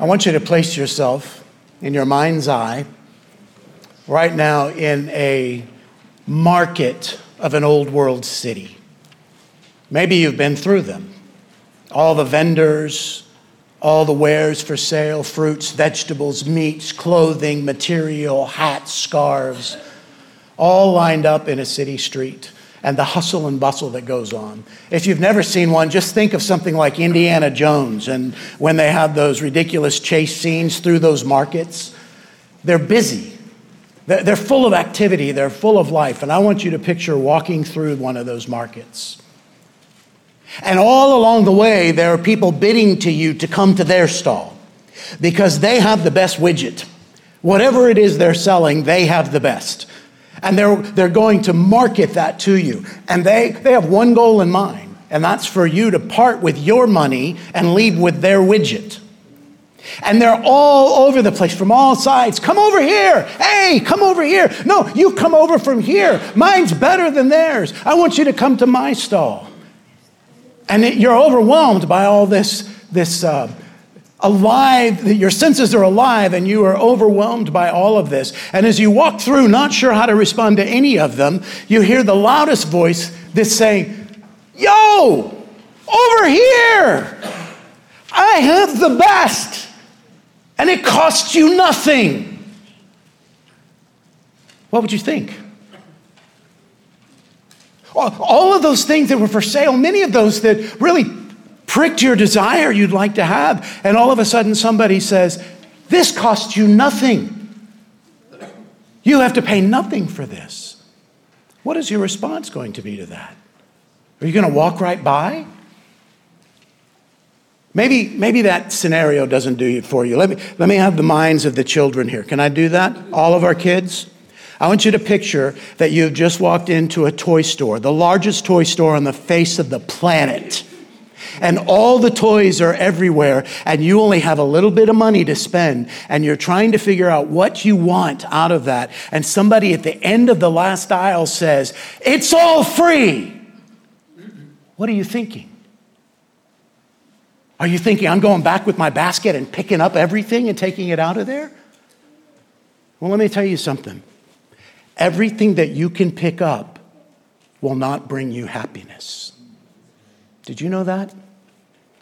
I want you to place yourself in your mind's eye right now in a market of an old world city. Maybe you've been through them. All the vendors, all the wares for sale fruits, vegetables, meats, clothing, material, hats, scarves, all lined up in a city street and the hustle and bustle that goes on. If you've never seen one, just think of something like Indiana Jones and when they have those ridiculous chase scenes through those markets. They're busy, they're full of activity, they're full of life. And I want you to picture walking through one of those markets. And all along the way, there are people bidding to you to come to their stall because they have the best widget. Whatever it is they're selling, they have the best. And they're, they're going to market that to you. And they, they have one goal in mind, and that's for you to part with your money and leave with their widget. And they're all over the place from all sides. Come over here. Hey, come over here. No, you come over from here. Mine's better than theirs. I want you to come to my stall. And it, you're overwhelmed by all this, this uh, alive, that your senses are alive, and you are overwhelmed by all of this. And as you walk through, not sure how to respond to any of them, you hear the loudest voice that's saying, Yo, over here, I have the best, and it costs you nothing. What would you think? All of those things that were for sale, many of those that really pricked your desire you'd like to have, and all of a sudden somebody says, This costs you nothing. You have to pay nothing for this. What is your response going to be to that? Are you going to walk right by? Maybe, maybe that scenario doesn't do it for you. Let me, let me have the minds of the children here. Can I do that? All of our kids? I want you to picture that you've just walked into a toy store, the largest toy store on the face of the planet. And all the toys are everywhere, and you only have a little bit of money to spend, and you're trying to figure out what you want out of that. And somebody at the end of the last aisle says, It's all free. What are you thinking? Are you thinking, I'm going back with my basket and picking up everything and taking it out of there? Well, let me tell you something. Everything that you can pick up will not bring you happiness. Did you know that?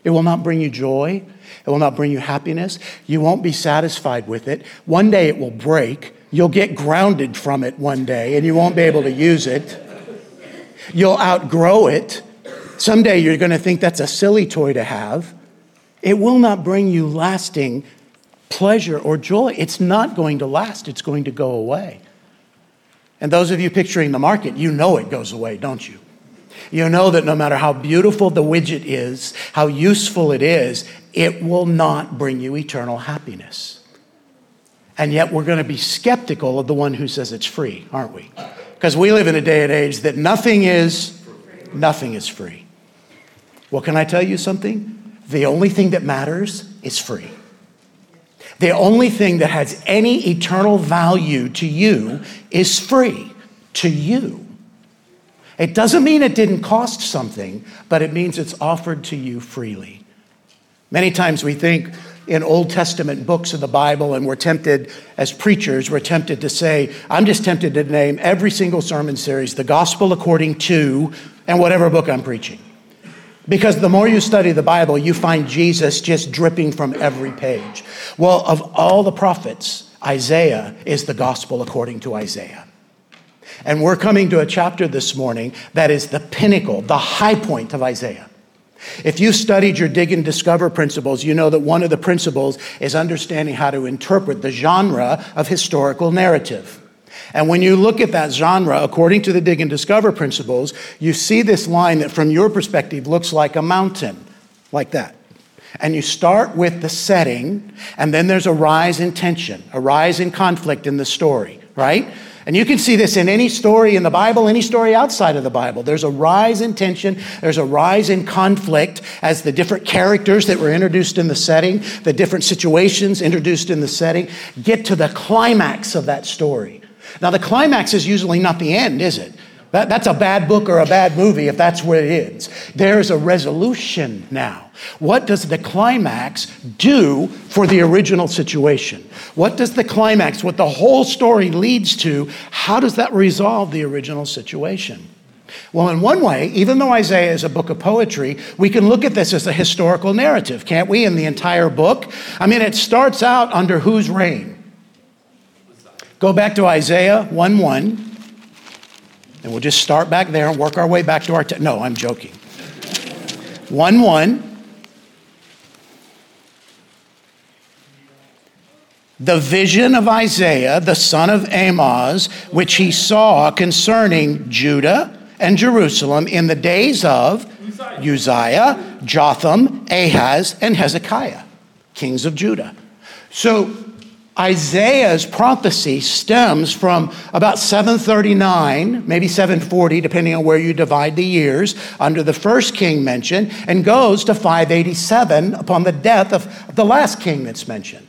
It will not bring you joy. It will not bring you happiness. You won't be satisfied with it. One day it will break. You'll get grounded from it one day and you won't be able to use it. You'll outgrow it. Someday you're going to think that's a silly toy to have. It will not bring you lasting pleasure or joy. It's not going to last, it's going to go away. And those of you picturing the market, you know it goes away, don't you? You know that no matter how beautiful the widget is, how useful it is, it will not bring you eternal happiness. And yet we're going to be skeptical of the one who says it's free, aren't we? Because we live in a day and age that nothing is nothing is free. Well, can I tell you something? The only thing that matters is free. The only thing that has any eternal value to you is free to you. It doesn't mean it didn't cost something, but it means it's offered to you freely. Many times we think in Old Testament books of the Bible, and we're tempted, as preachers, we're tempted to say, I'm just tempted to name every single sermon series the gospel according to, and whatever book I'm preaching. Because the more you study the Bible, you find Jesus just dripping from every page. Well, of all the prophets, Isaiah is the gospel according to Isaiah. And we're coming to a chapter this morning that is the pinnacle, the high point of Isaiah. If you've studied your dig and discover principles, you know that one of the principles is understanding how to interpret the genre of historical narrative. And when you look at that genre, according to the dig and discover principles, you see this line that from your perspective looks like a mountain, like that. And you start with the setting, and then there's a rise in tension, a rise in conflict in the story, right? And you can see this in any story in the Bible, any story outside of the Bible. There's a rise in tension, there's a rise in conflict as the different characters that were introduced in the setting, the different situations introduced in the setting, get to the climax of that story. Now, the climax is usually not the end, is it? That, that's a bad book or a bad movie if that's where it ends. There's a resolution now. What does the climax do for the original situation? What does the climax, what the whole story leads to, how does that resolve the original situation? Well, in one way, even though Isaiah is a book of poetry, we can look at this as a historical narrative, can't we? In the entire book. I mean, it starts out under whose reign? Go back to Isaiah 1 1, and we'll just start back there and work our way back to our. Te- no, I'm joking. 1 1. The vision of Isaiah, the son of Amoz, which he saw concerning Judah and Jerusalem in the days of Uzziah, Jotham, Ahaz, and Hezekiah, kings of Judah. So Isaiah's prophecy stems from about 739, maybe 740, depending on where you divide the years, under the first king mentioned, and goes to 587 upon the death of the last king that's mentioned.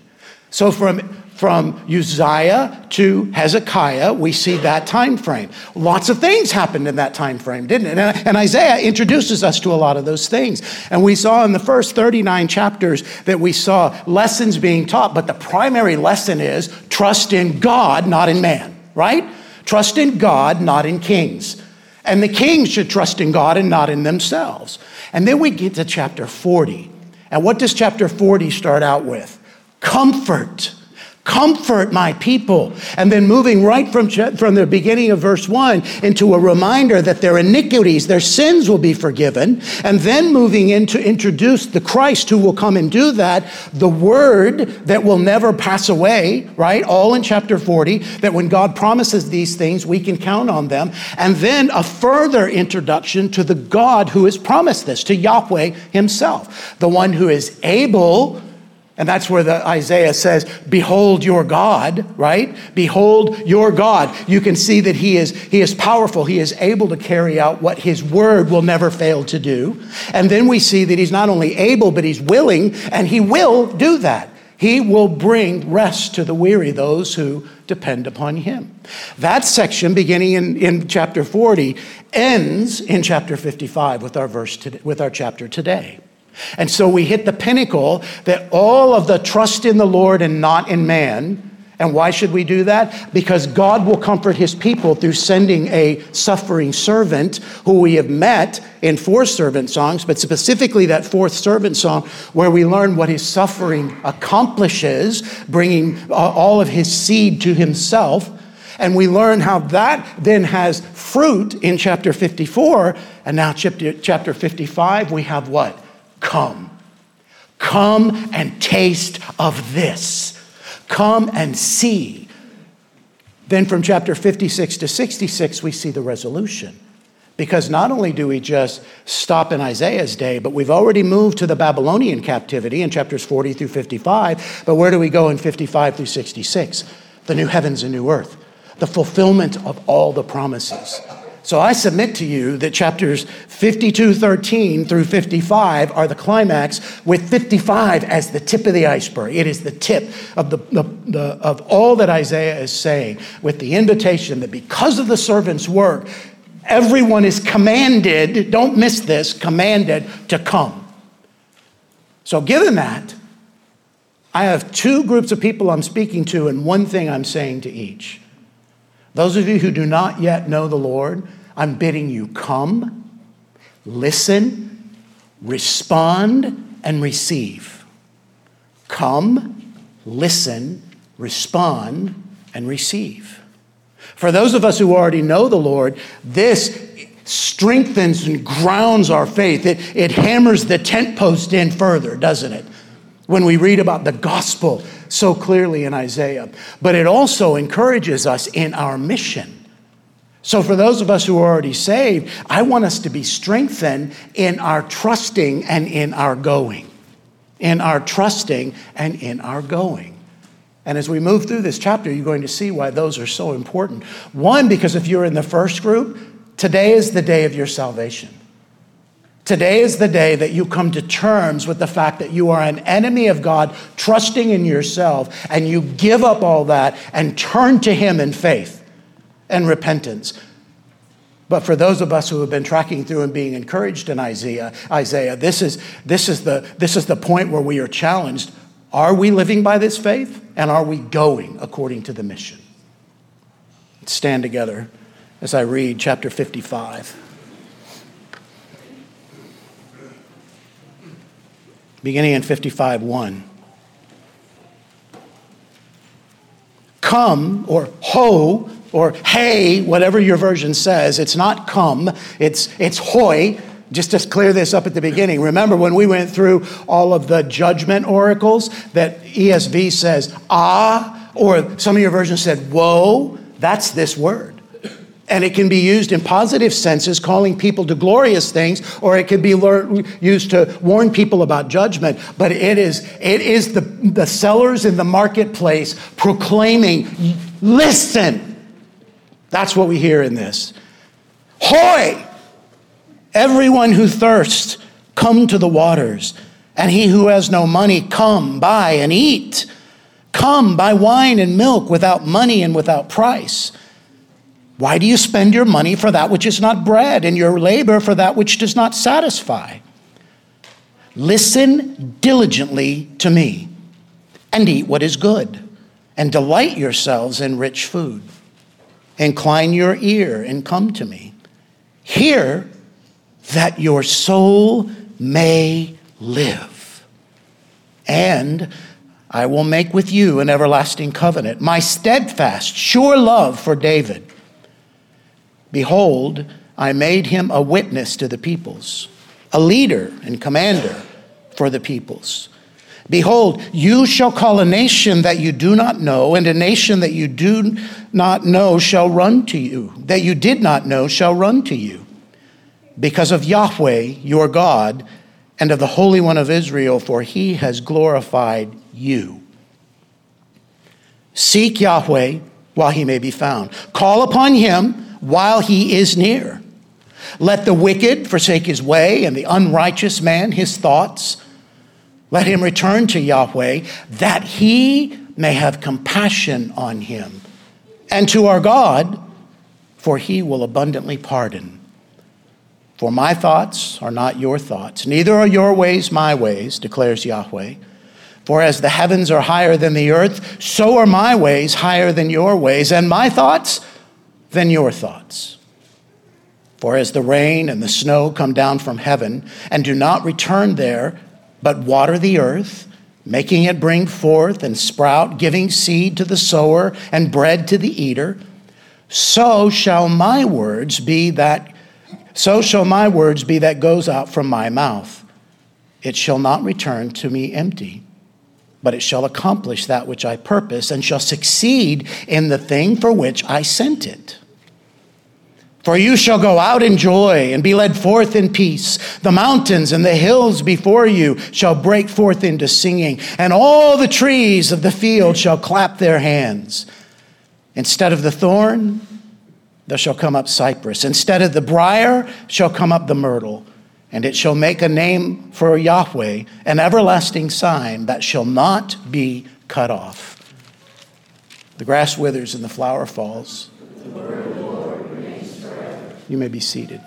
So from from Uzziah to Hezekiah, we see that time frame. Lots of things happened in that time frame, didn't it? And, Isaiah introduces us to a lot of those things. And we saw in the first 39 chapters that we saw lessons being taught, but the primary lesson is trust in God, not in man, right? Trust in God, not in kings. And the kings should trust in God and not in themselves. And then we get to chapter 40. And what does chapter 40 start out with? Comfort Comfort my people. And then moving right from, from the beginning of verse 1 into a reminder that their iniquities, their sins will be forgiven. And then moving in to introduce the Christ who will come and do that, the word that will never pass away, right? All in chapter 40, that when God promises these things, we can count on them. And then a further introduction to the God who has promised this, to Yahweh himself, the one who is able and that's where the Isaiah says, Behold your God, right? Behold your God. You can see that he is, he is powerful. He is able to carry out what his word will never fail to do. And then we see that he's not only able, but he's willing, and he will do that. He will bring rest to the weary, those who depend upon him. That section, beginning in, in chapter 40, ends in chapter 55 with our verse to, with our chapter today. And so we hit the pinnacle that all of the trust in the Lord and not in man. And why should we do that? Because God will comfort his people through sending a suffering servant who we have met in four servant songs, but specifically that fourth servant song where we learn what his suffering accomplishes, bringing all of his seed to himself. And we learn how that then has fruit in chapter 54. And now, chapter 55, we have what? Come. Come and taste of this. Come and see. Then from chapter 56 to 66, we see the resolution. Because not only do we just stop in Isaiah's day, but we've already moved to the Babylonian captivity in chapters 40 through 55. But where do we go in 55 through 66? The new heavens and new earth, the fulfillment of all the promises. So I submit to you that chapters 52, 13 through 55 are the climax, with 55 as the tip of the iceberg. It is the tip of, the, the, the, of all that Isaiah is saying, with the invitation that because of the servant's work, everyone is commanded, don't miss this, commanded to come. So, given that, I have two groups of people I'm speaking to, and one thing I'm saying to each. Those of you who do not yet know the Lord, I'm bidding you come, listen, respond, and receive. Come, listen, respond, and receive. For those of us who already know the Lord, this strengthens and grounds our faith. It, it hammers the tent post in further, doesn't it? When we read about the gospel so clearly in Isaiah. But it also encourages us in our mission. So, for those of us who are already saved, I want us to be strengthened in our trusting and in our going. In our trusting and in our going. And as we move through this chapter, you're going to see why those are so important. One, because if you're in the first group, today is the day of your salvation. Today is the day that you come to terms with the fact that you are an enemy of God, trusting in yourself, and you give up all that and turn to Him in faith and repentance. But for those of us who have been tracking through and being encouraged in Isaiah, Isaiah, this is, this is, the, this is the point where we are challenged. Are we living by this faith? And are we going according to the mission? Stand together as I read chapter 55. Beginning in 55 1. Come, or ho, or hey, whatever your version says. It's not come, it's, it's hoy. Just to clear this up at the beginning, remember when we went through all of the judgment oracles that ESV says ah, or some of your versions said woe? That's this word. And it can be used in positive senses, calling people to glorious things, or it can be used to warn people about judgment. But it is, it is the, the sellers in the marketplace proclaiming, listen. That's what we hear in this. Hoy! Everyone who thirsts, come to the waters. And he who has no money, come, buy and eat. Come, buy wine and milk without money and without price. Why do you spend your money for that which is not bread, and your labor for that which does not satisfy? Listen diligently to me, and eat what is good, and delight yourselves in rich food. Incline your ear and come to me. Hear that your soul may live. And I will make with you an everlasting covenant, my steadfast, sure love for David Behold, I made him a witness to the peoples, a leader and commander for the peoples. Behold, you shall call a nation that you do not know, and a nation that you do not know shall run to you, that you did not know shall run to you. Because of Yahweh, your God, and of the Holy One of Israel, for he has glorified you. Seek Yahweh while he may be found. Call upon him while he is near. Let the wicked forsake his way, and the unrighteous man his thoughts. Let him return to Yahweh, that he may have compassion on him, and to our God, for he will abundantly pardon. For my thoughts are not your thoughts, neither are your ways my ways, declares Yahweh. For as the heavens are higher than the earth, so are my ways higher than your ways, and my thoughts than your thoughts. For as the rain and the snow come down from heaven and do not return there, but water the earth, making it bring forth and sprout, giving seed to the sower and bread to the eater, so shall my words be that so shall my words be that goes out from my mouth. It shall not return to me empty but it shall accomplish that which I purpose and shall succeed in the thing for which I sent it. For you shall go out in joy and be led forth in peace. The mountains and the hills before you shall break forth into singing, and all the trees of the field shall clap their hands. Instead of the thorn, there shall come up cypress. Instead of the brier, shall come up the myrtle and it shall make a name for Yahweh, an everlasting sign that shall not be cut off. The grass withers and the flower falls. The you may be seated.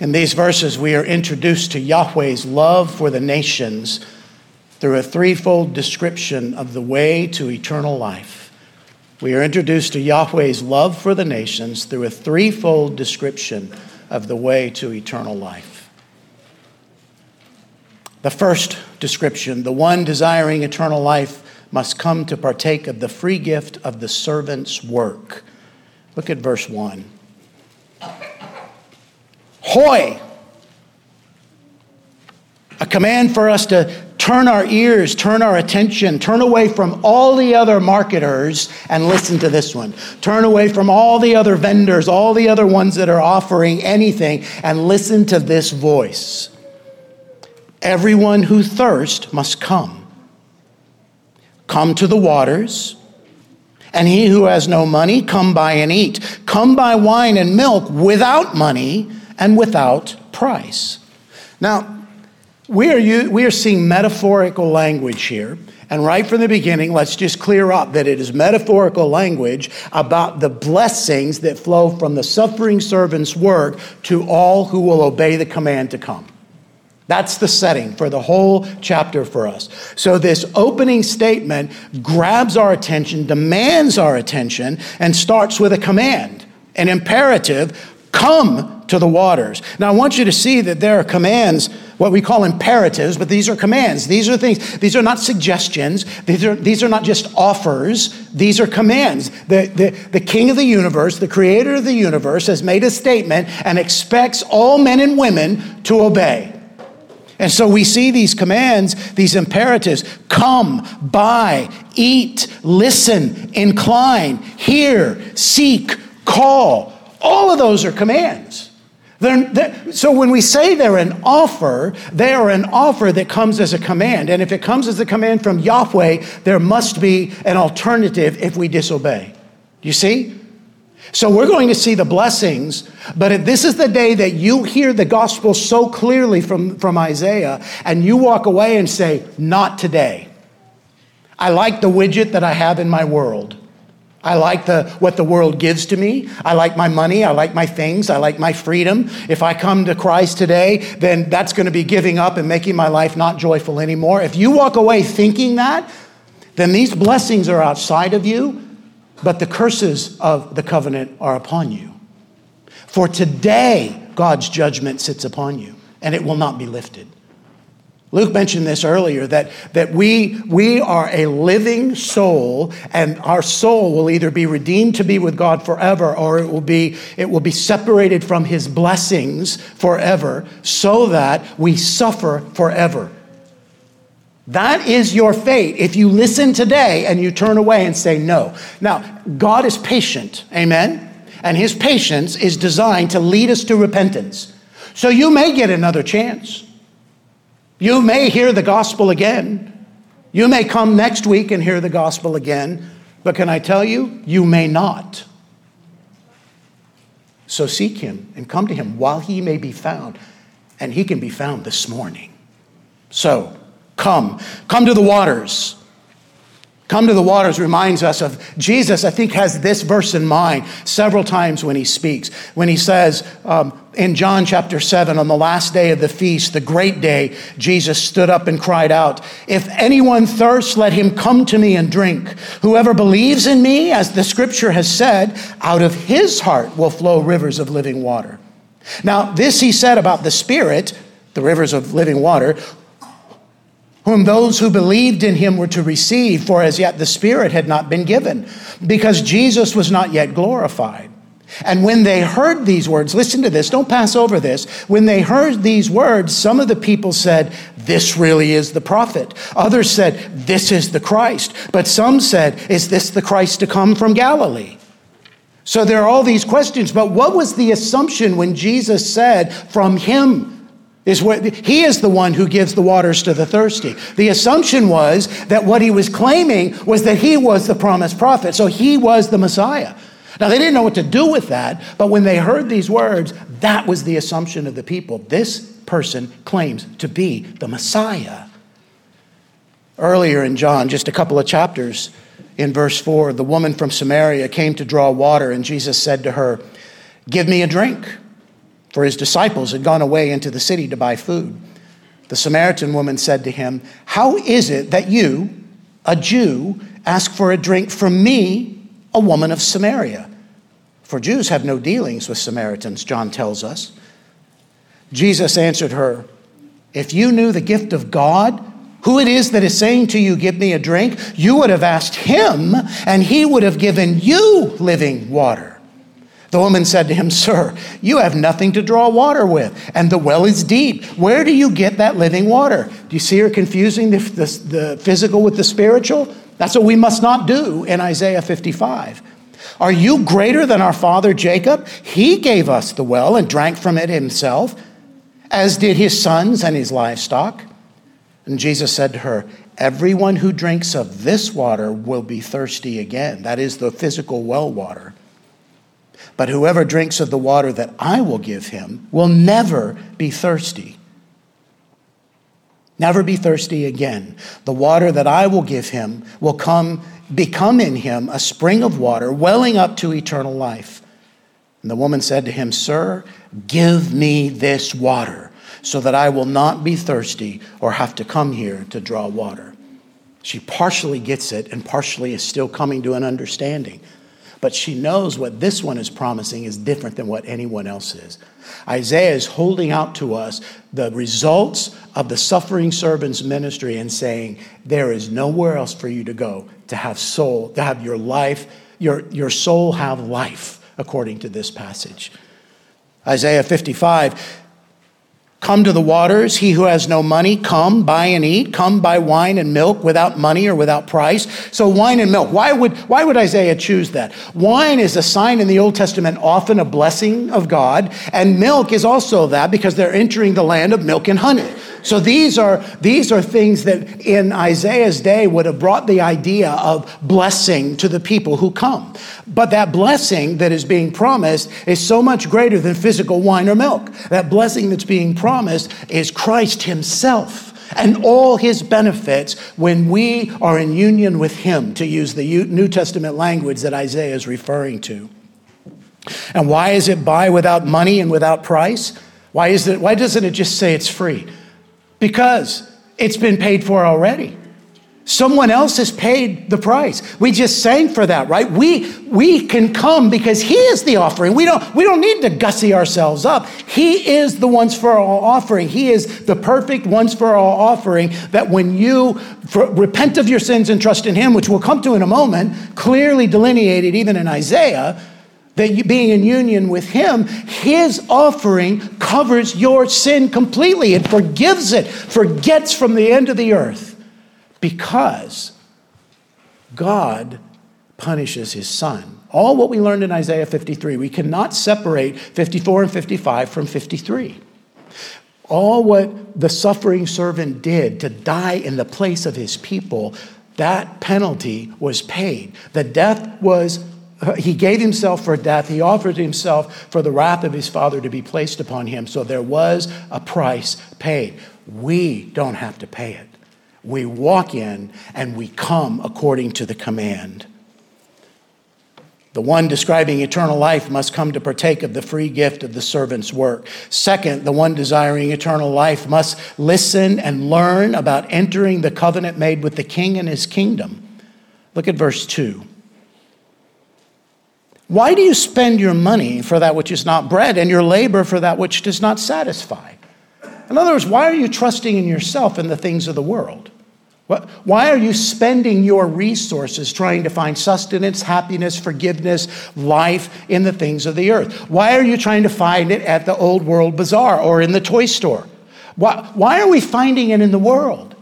In these verses, we are introduced to Yahweh's love for the nations through a threefold description of the way to eternal life. We are introduced to Yahweh's love for the nations through a threefold description of the way to eternal life. The first description, the one desiring eternal life, must come to partake of the free gift of the servant's work. Look at verse 1. Hoy! A command for us to turn our ears, turn our attention, turn away from all the other marketers and listen to this one. Turn away from all the other vendors, all the other ones that are offering anything, and listen to this voice. Everyone who thirsts must come. Come to the waters. And he who has no money, come buy and eat. Come buy wine and milk without money and without price. Now, We are, we are seeing metaphorical language here. And right from the beginning, let's just clear up that it is metaphorical language about the blessings that flow from the suffering servant's work to all who will obey the command to come. That's the setting for the whole chapter for us. So, this opening statement grabs our attention, demands our attention, and starts with a command, an imperative come to the waters. Now, I want you to see that there are commands, what we call imperatives, but these are commands. These are things, these are not suggestions. These are, these are not just offers. These are commands. The, the, the king of the universe, the creator of the universe, has made a statement and expects all men and women to obey. And so we see these commands, these imperatives come, buy, eat, listen, incline, hear, seek, call. All of those are commands. They're, they're, so when we say they're an offer, they are an offer that comes as a command. And if it comes as a command from Yahweh, there must be an alternative if we disobey. You see? So we're going to see the blessings, but if this is the day that you hear the gospel so clearly from, from Isaiah, and you walk away and say, Not today. I like the widget that I have in my world. I like the, what the world gives to me. I like my money. I like my things. I like my freedom. If I come to Christ today, then that's going to be giving up and making my life not joyful anymore. If you walk away thinking that, then these blessings are outside of you but the curses of the covenant are upon you. For today, God's judgment sits upon you, and it will not be lifted. Luke mentioned this earlier that, that we, we are a living soul, and our soul will either be redeemed to be with God forever or it will be, it will be separated from his blessings forever so that we suffer forever. That is your fate if you listen today and you turn away and say no. Now, God is patient, amen? And his patience is designed to lead us to repentance. So you may get another chance. You may hear the gospel again. You may come next week and hear the gospel again. But can I tell you, you may not. So seek him and come to him while he may be found. And he can be found this morning. So, Come. Come to the waters. Come to the waters reminds us of Jesus, I think, has this verse in mind several times when he speaks. When he says um, in John chapter 7, on the last day of the feast, the great day, Jesus stood up and cried out, If anyone thirsts, let him come to me and drink. Whoever believes in me, as the scripture has said, out of his heart will flow rivers of living water. Now, this he said about the Spirit, the rivers of living water, whom those who believed in him were to receive, for as yet the Spirit had not been given, because Jesus was not yet glorified. And when they heard these words, listen to this, don't pass over this. When they heard these words, some of the people said, This really is the prophet. Others said, This is the Christ. But some said, Is this the Christ to come from Galilee? So there are all these questions. But what was the assumption when Jesus said, From him is what he is the one who gives the waters to the thirsty. The assumption was that what he was claiming was that he was the promised prophet. So he was the Messiah. Now they didn't know what to do with that, but when they heard these words, that was the assumption of the people. This person claims to be the Messiah. Earlier in John, just a couple of chapters in verse 4, the woman from Samaria came to draw water, and Jesus said to her, Give me a drink for his disciples had gone away into the city to buy food. The Samaritan woman said to him, How is it that you, a Jew, ask for a drink from me, a woman of Samaria? For Jews have no dealings with Samaritans, John tells us. Jesus answered her, If you knew the gift of God, who it is that is saying to you, Give me a drink, you would have asked him, and he would have given you living water. The woman said to him, Sir, you have nothing to draw water with, and the well is deep. Where do you get that living water? Do you see her confusing the, the, the, physical with the spiritual? That's what we must not do in Isaiah 55. Are you greater than our father Jacob? He gave us the well and drank from it himself, as did his sons and his livestock. And Jesus said to her, Everyone who drinks of this water will be thirsty again. That is the physical well water. But whoever drinks of the water that I will give him will never be thirsty. never be thirsty again. The water that I will give him will come become in him a spring of water welling up to eternal life. And the woman said to him, Sir, give me this water so that I will not be thirsty or have to come here to draw water. She partially gets it and partially is still coming to an understanding. But she knows what this one is promising is different than what anyone else is. Isaiah is holding out to us the results of the suffering servant's ministry and saying, There is nowhere else for you to go to have soul, to have your life, your, your soul have life, according to this passage. Isaiah 55 Come to the waters. He who has no money, come, buy and eat. Come, buy wine and milk without money or without price. So, wine and milk. Why would, why would Isaiah choose that? Wine is a sign in the Old Testament, often a blessing of God. And milk is also that because they're entering the land of milk and honey. So these are, these are things that in Isaiah's day would have brought the idea of blessing to the people who come. But that blessing that is being promised is so much greater than physical wine or milk. That blessing that's being promised is Christ Himself and all his benefits when we are in union with him, to use the New Testament language that Isaiah is referring to. And why is it buy without money and without price? Why, is it, why doesn't it just say it's free? Because it's been paid for already. Someone else has paid the price. We just sang for that, right? We, we can come because He is the offering. We don't, we don't need to gussy ourselves up. He is the once for all offering. He is the perfect once for all offering that when you for, repent of your sins and trust in Him, which we'll come to in a moment, clearly delineated even in Isaiah, that being in union with Him, His offering covers your sin completely. It forgives it, forgets from the end of the earth, because God punishes His Son. All what we learned in Isaiah 53, we cannot separate 54 and 55 from 53. All what the suffering servant did to die in the place of his people, that penalty was paid. The death was he gave himself for death. He offered himself for the wrath of his Father to be placed upon him. So there was a price paid. We don't have to pay it. We walk in and we come according to the command. The one describing eternal life must come to partake of the free gift of the servant's work. Second, the one desiring eternal life must listen and learn about entering the covenant made with the king and his kingdom. Look at verse 2. Why do you spend your money for that which is not bread and your labor for that which does not satisfy? In other words, why are you trusting in yourself and the things of the world? Why are you spending your resources trying to find sustenance, happiness, forgiveness, life in the things of the earth? Why are you trying to find it at the old world bazaar or in the toy store? Why, why are we finding it in the world?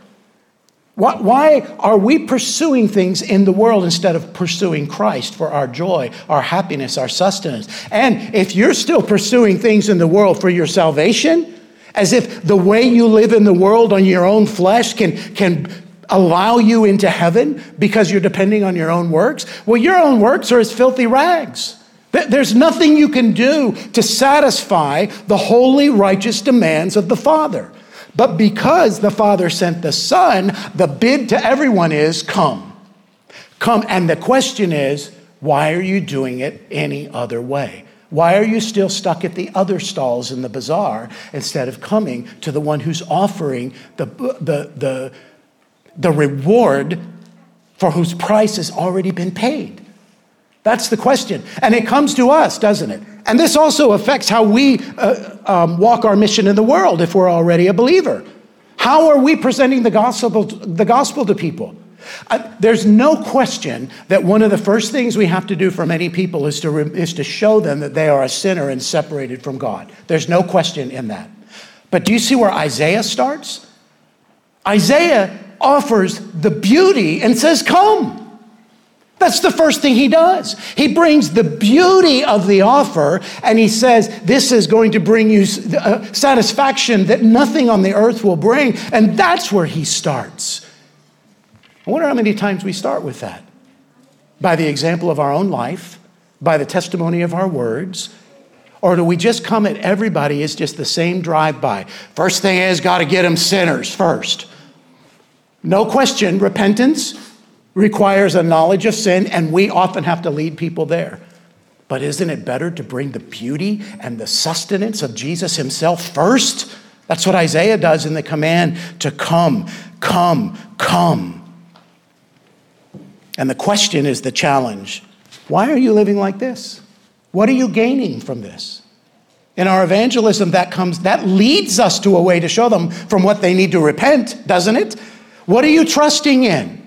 Why, why are we pursuing things in the world instead of pursuing Christ for our joy, our happiness, our sustenance? And if you're still pursuing things in the world for your salvation, as if the way you live in the world on your own flesh can, can allow you into heaven because you're depending on your own works, well, your own works are as filthy rags. There's nothing you can do to satisfy the holy, righteous demands of the Father. But because the Father sent the Son, the bid to everyone is come. Come. And the question is, why are you doing it any other way? Why are you still stuck at the other stalls in the bazaar instead of coming to the one who's offering the, the, the, the reward for whose price has already been paid? That's the question. And it comes to us, doesn't it? And this also affects how we uh, um, walk our mission in the world if we're already a believer. How are we presenting the gospel, the gospel to people? Uh, there's no question that one of the first things we have to do for many people is to, re- is to show them that they are a sinner and separated from God. There's no question in that. But do you see where Isaiah starts? Isaiah offers the beauty and says, Come. That's the first thing he does. He brings the beauty of the offer and he says, This is going to bring you uh, satisfaction that nothing on the earth will bring. And that's where he starts. I wonder how many times we start with that. By the example of our own life, by the testimony of our words, Or do we just come at everybody as just the same drive by? First thing is, got to get them sinners first. No question, repentance requires a knowledge of sin, and we often have to lead people there. But isn't it better to bring the beauty and the sustenance of Jesus himself first? That's what Isaiah does in the command to come, come, come. And the question is the challenge why are you living like this? What are you gaining from this? In our evangelism, that comes, that leads us to a way to show them from what they need to repent, doesn't it? What are you trusting in?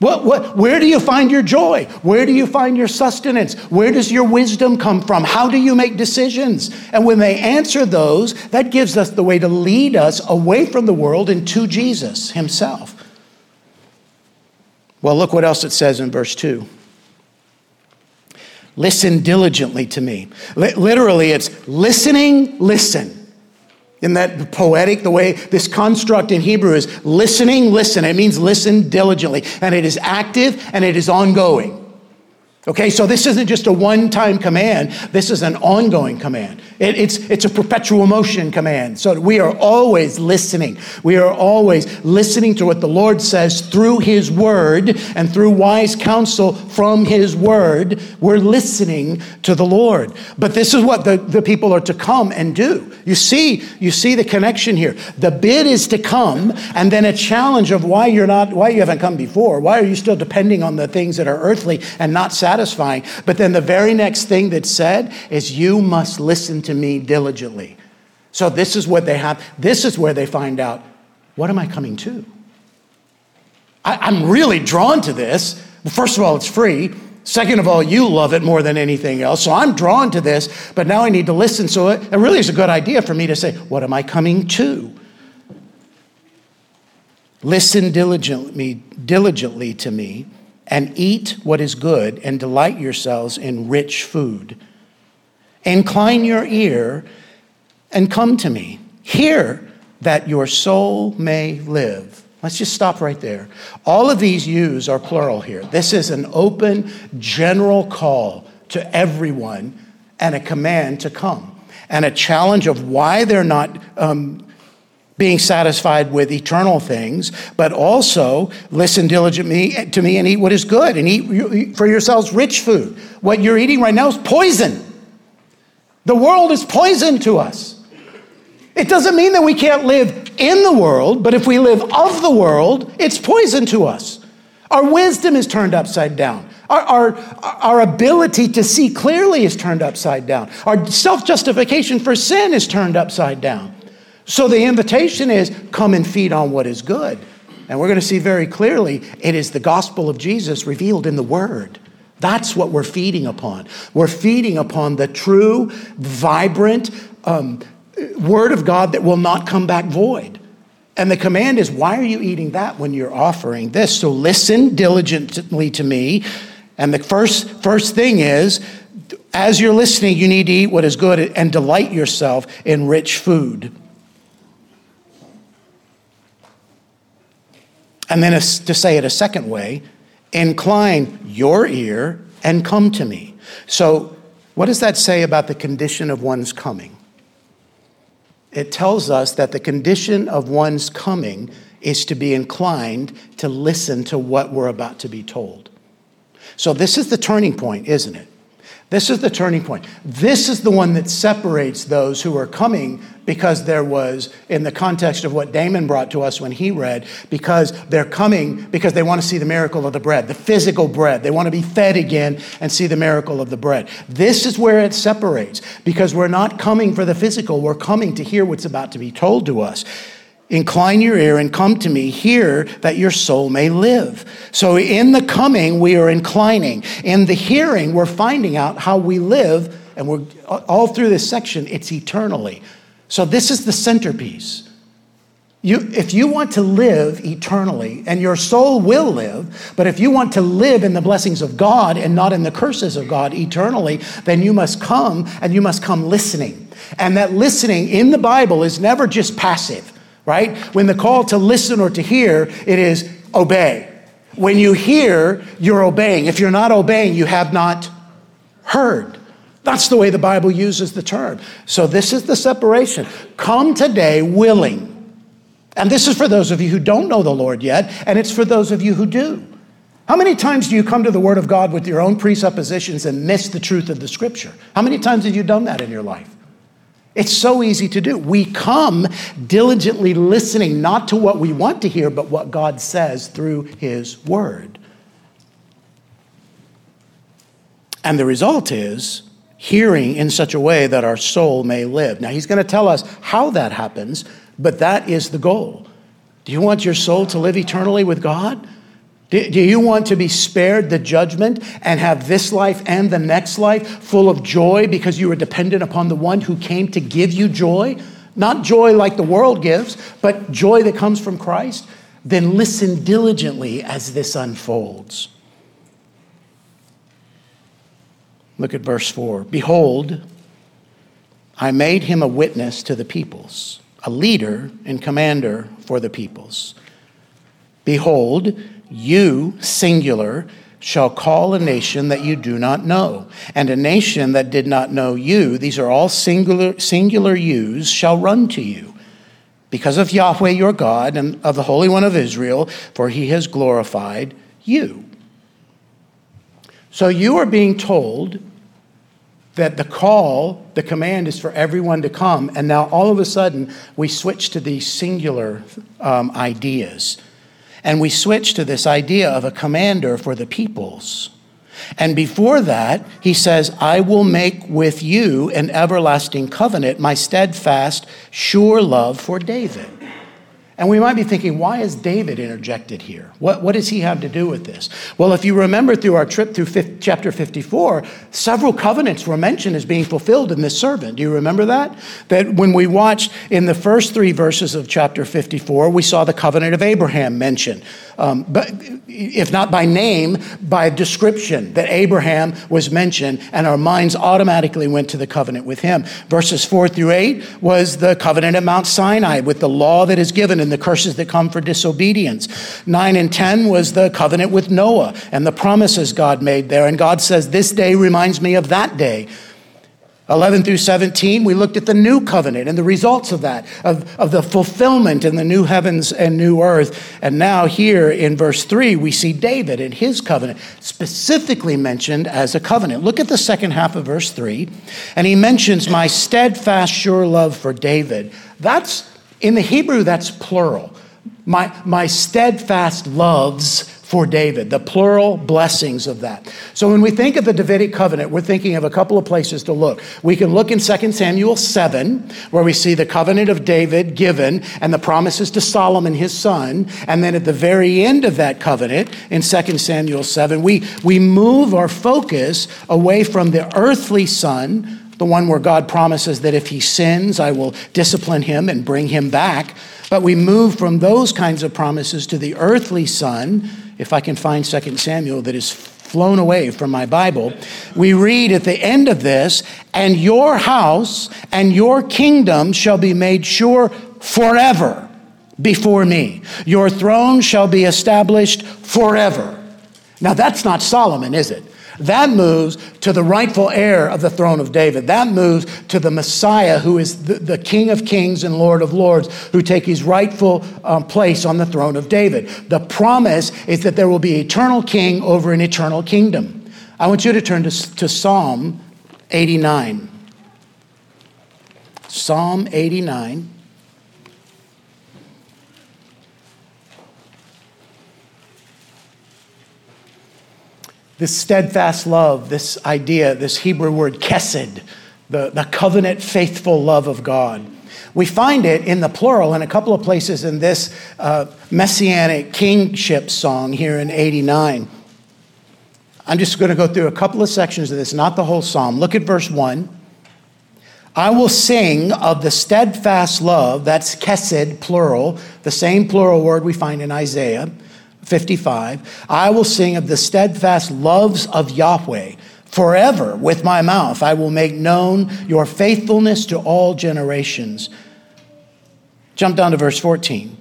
What, what, where do you find your joy? Where do you find your sustenance? Where does your wisdom come from? How do you make decisions? And when they answer those, that gives us the way to lead us away from the world and to Jesus Himself. Well, look what else it says in verse 2. Listen diligently to me. literally, it's listening, listen. In that poetic, the way this construct in Hebrew is listening, listen. It means listen diligently. And it is active and it is ongoing. Okay, so this isn't just a one time command, this is an ongoing command. It, it's, it's a perpetual motion command. So we are always listening. We are always listening to what the Lord says through His Word and through wise counsel from His Word. We're listening to the Lord. But this is what the, the people are to come and do. You see, you see the connection here. The bid is to come, and then a challenge of why you're not, why you haven't come before. Why are you still depending on the things that are earthly and not satisfying? But then the very next thing that's said is, You must listen to me diligently. So this is what they have. This is where they find out, What am I coming to? I, am really drawn to this. First of all, it's free. Second of all, you love it more than anything else. So I'm drawn to this, but now I need to listen. So it, it really is a good idea for me to say, What am I coming to? Listen diligently, diligently to me and eat what is good and delight yourselves in rich food. Incline your ear and come to me. Hear that your soul may live. Let's just stop right there. All of these yous are plural here. This is an open, general call to everyone and a command to come, and a challenge of why they're not um, being satisfied with eternal things, but also listen diligently to me and eat what is good and eat for yourselves rich food. What you're eating right now is poison. The world is poison to us. It doesn't mean that we can't live in the world, but if we live of the world, it's poison to us. Our wisdom is turned upside down. Our, our, our ability to see clearly is turned upside down. Our self justification for sin is turned upside down. So the invitation is come and feed on what is good. And we're going to see very clearly it is the gospel of Jesus revealed in the Word. That's what we're feeding upon. We're feeding upon the true, vibrant, um, word of God that will not come back void. And the command is, why are you eating that when you're offering this? So listen diligently to me. And the first, first thing is, as you're listening, you need to eat what is good and delight yourself in rich food. And then to say it a second way, incline your ear and come to me. So, what does that say about the condition of one's coming? it tells us that the condition of one's coming is to be inclined to listen to what we're about to be told. So, this is the turning point, isn't it? This is the turning point. This is the one that separates those who are coming because there was, in the context of what Damon brought to us when he read, because they're coming because they want to see the miracle of the bread, the physical bread. They want to be fed again and see the miracle of the bread. This is where it separates because we're not coming for the physical, we're coming to hear what's about to be told to us. Incline your ear and come to me, hear that your soul may live. So, in the coming, we are inclining. In the hearing, we're finding out how we live, and we're all through this section, it's eternally. So, this is the centerpiece. You, if you want to live eternally, and your soul will live, but if you want to live in the blessings of God and not in the curses of God eternally, then you must come and you must come listening. And that listening in the Bible is never just passive right? When the call to listen or to hear, it is obey. When you hear, you're obeying. If you're not obeying, you have not heard. That's the way the Bible uses the term. So this is the separation. Come today willing. And this is for those of you who don't know the Lord yet, and it's for those of you who do. How many times do you come to the Word of God with your own presuppositions and miss the truth of the Scripture? How many times have you done that in your life? It's so easy to do. We come diligently listening not to what we want to hear, but what God says through His Word. And the result is hearing in such a way that our soul may live. Now, He's going to tell us how that happens, but that is the goal. Do you want your soul to live eternally with God? Do, you want to be spared the judgment and have this life and the next life full of joy because you are dependent upon the one who came to give you joy? Not joy like the world gives, but joy that comes from Christ? Then listen diligently as this unfolds. Look at verse 4. Behold, I made him a witness to the peoples, a leader and commander for the peoples. Behold, you, singular, shall call a nation that you do not know, and a nation that did not know you, these are all singular, singular yous, shall run to you. Because of Yahweh your God and of the Holy One of Israel, for he has glorified you. So you are being told that the call, the command is for everyone to come, and now all of a sudden we switch to these singular um, ideas. And we switch to this idea of a commander for the peoples. And before that, he says, I will make with you an everlasting covenant, my steadfast, sure love for David. And we might be thinking, why is David interjected here? What, what does he have to do with this? Well, if you remember through our trip through chapter 54, several covenants were mentioned as being fulfilled in this servant. Do you remember that? That when we watched in the first three verses of chapter 54, we saw the covenant of Abraham mentioned. Um, but if not by name, by description, that Abraham was mentioned, and our minds automatically went to the covenant with him. Verses 4 through 8 was the covenant at Mount Sinai with the law that is given and the curses that come for disobedience. 9 and 10 was the covenant with Noah and the promises God made there. And God says, This day reminds me of that day 11 through 17, we looked at the new covenant and the results of that, of, of the fulfillment in the new heavens and new earth. And now, here in verse 3, we see David and his covenant specifically mentioned as a covenant. Look at the second half of verse 3, and he mentions my steadfast, sure love for David. That's, in the Hebrew, that's plural. My, my steadfast loves for David, the plural blessings of that. So when we think of the Davidic covenant, we're thinking of a couple of places to look. We can look in 2 Samuel 7, where we see the covenant of David given and the promises to Solomon, his son. And then at the very end of that covenant, in 2 Samuel 7, we, we move our focus away from the earthly son, the one where God promises that if he sins, I will discipline him and bring him back. But we move from those kinds of promises to the earthly son if I can find 2 Samuel that is flown away from my Bible, we read at the end of this, and your house and your kingdom shall be made sure forever before me. Your throne shall be established forever. Now, that's not Solomon, is it? That moves to the rightful heir of the throne of David. That moves to the Messiah, who is the, the King of kings and Lord of lords, who take his rightful um, place on the throne of David. The promise is that there will be eternal king over an eternal kingdom. I want you to turn to, to Psalm 89. Psalm 89. This steadfast love, this idea, this Hebrew word kesed, the, the covenant faithful love of God. We find it in the plural in a couple of places in this uh, messianic kingship song here in 89. I'm just going to go through a couple of sections of this, not the whole psalm. Look at verse 1. I will sing of the steadfast love, that's kesed, plural, the same plural word we find in Isaiah 55 I will sing of the steadfast loves of Yahweh. Forever with my mouth I will make known your faithfulness to all generations. Jump down to verse 14.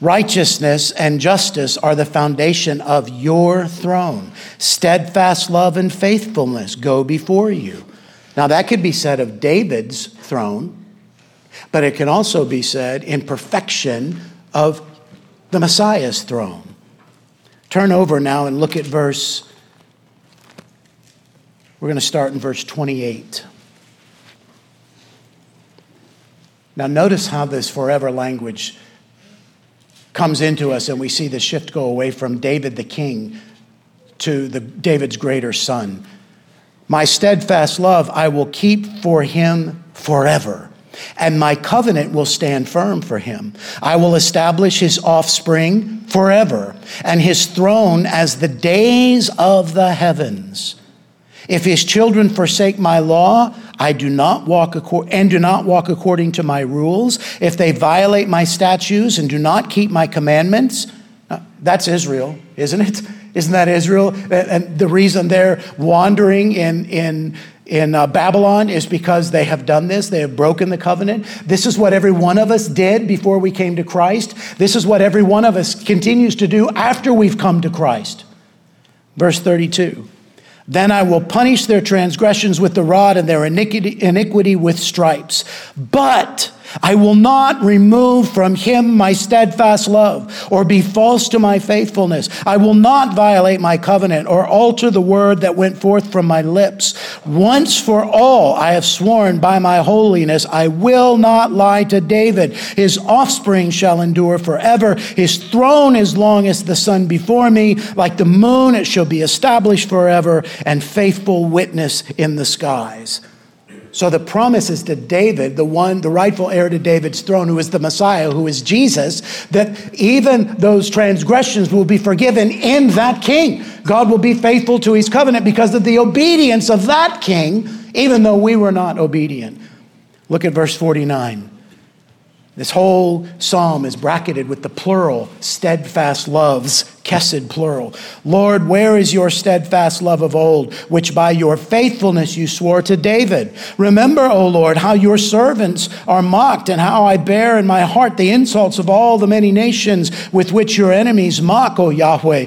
Righteousness and justice are the foundation of your throne. Steadfast love and faithfulness go before you. Now, that could be said of David's throne, but it can also be said in perfection of the Messiah's throne. Turn over now and look at verse, we're going to start in verse 28. Now, notice how this forever language comes into us, and we see the shift go away from David the king to the, David's greater son. My steadfast love I will keep for him forever, and my covenant will stand firm for him. I will establish his offspring forever, and his throne as the days of the heavens. If his children forsake my law, I do not walk and do not walk according to my rules. If they violate my statutes and do not keep my commandments, uh, that's Israel, isn't it? Isn't that Israel? And the reason they're wandering in, in, in uh, Babylon is because they have done this. They have broken the covenant. This is what every one of us did before we came to Christ. This is what every one of us continues to do after we've come to Christ. Verse 32 Then I will punish their transgressions with the rod and their iniquity, iniquity with stripes. But I will not remove from him my steadfast love or be false to my faithfulness. I will not violate my covenant or alter the word that went forth from my lips. Once for all, I have sworn by my holiness, I will not lie to David. His offspring shall endure forever. His throne as long as the sun before me. Like the moon, it shall be established forever and faithful witness in the skies. So the promise is to David, the one, the rightful heir to David's throne, who is the Messiah, who is Jesus, that even those transgressions will be forgiven in that king. God will be faithful to his covenant because of the obedience of that king, even though we were not obedient. Look at verse 49. This whole psalm is bracketed with the plural, steadfast loves, kesed plural. Lord, where is your steadfast love of old, which by your faithfulness you swore to David? Remember, O Lord, how your servants are mocked, and how I bear in my heart the insults of all the many nations with which your enemies mock, O Yahweh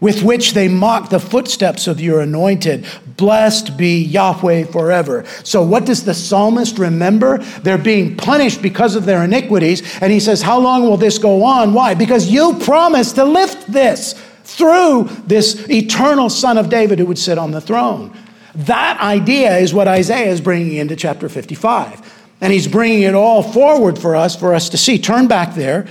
with which they mock the footsteps of your anointed. Blessed be Yahweh forever. So, what does the psalmist remember? They're being punished because of their iniquities. And he says, How long will this go on? Why? Because you promised to lift this through this eternal Son of David who would sit on the throne. That idea is what Isaiah is bringing into chapter 55. And he's bringing it all forward for us, for us to see. Turn back there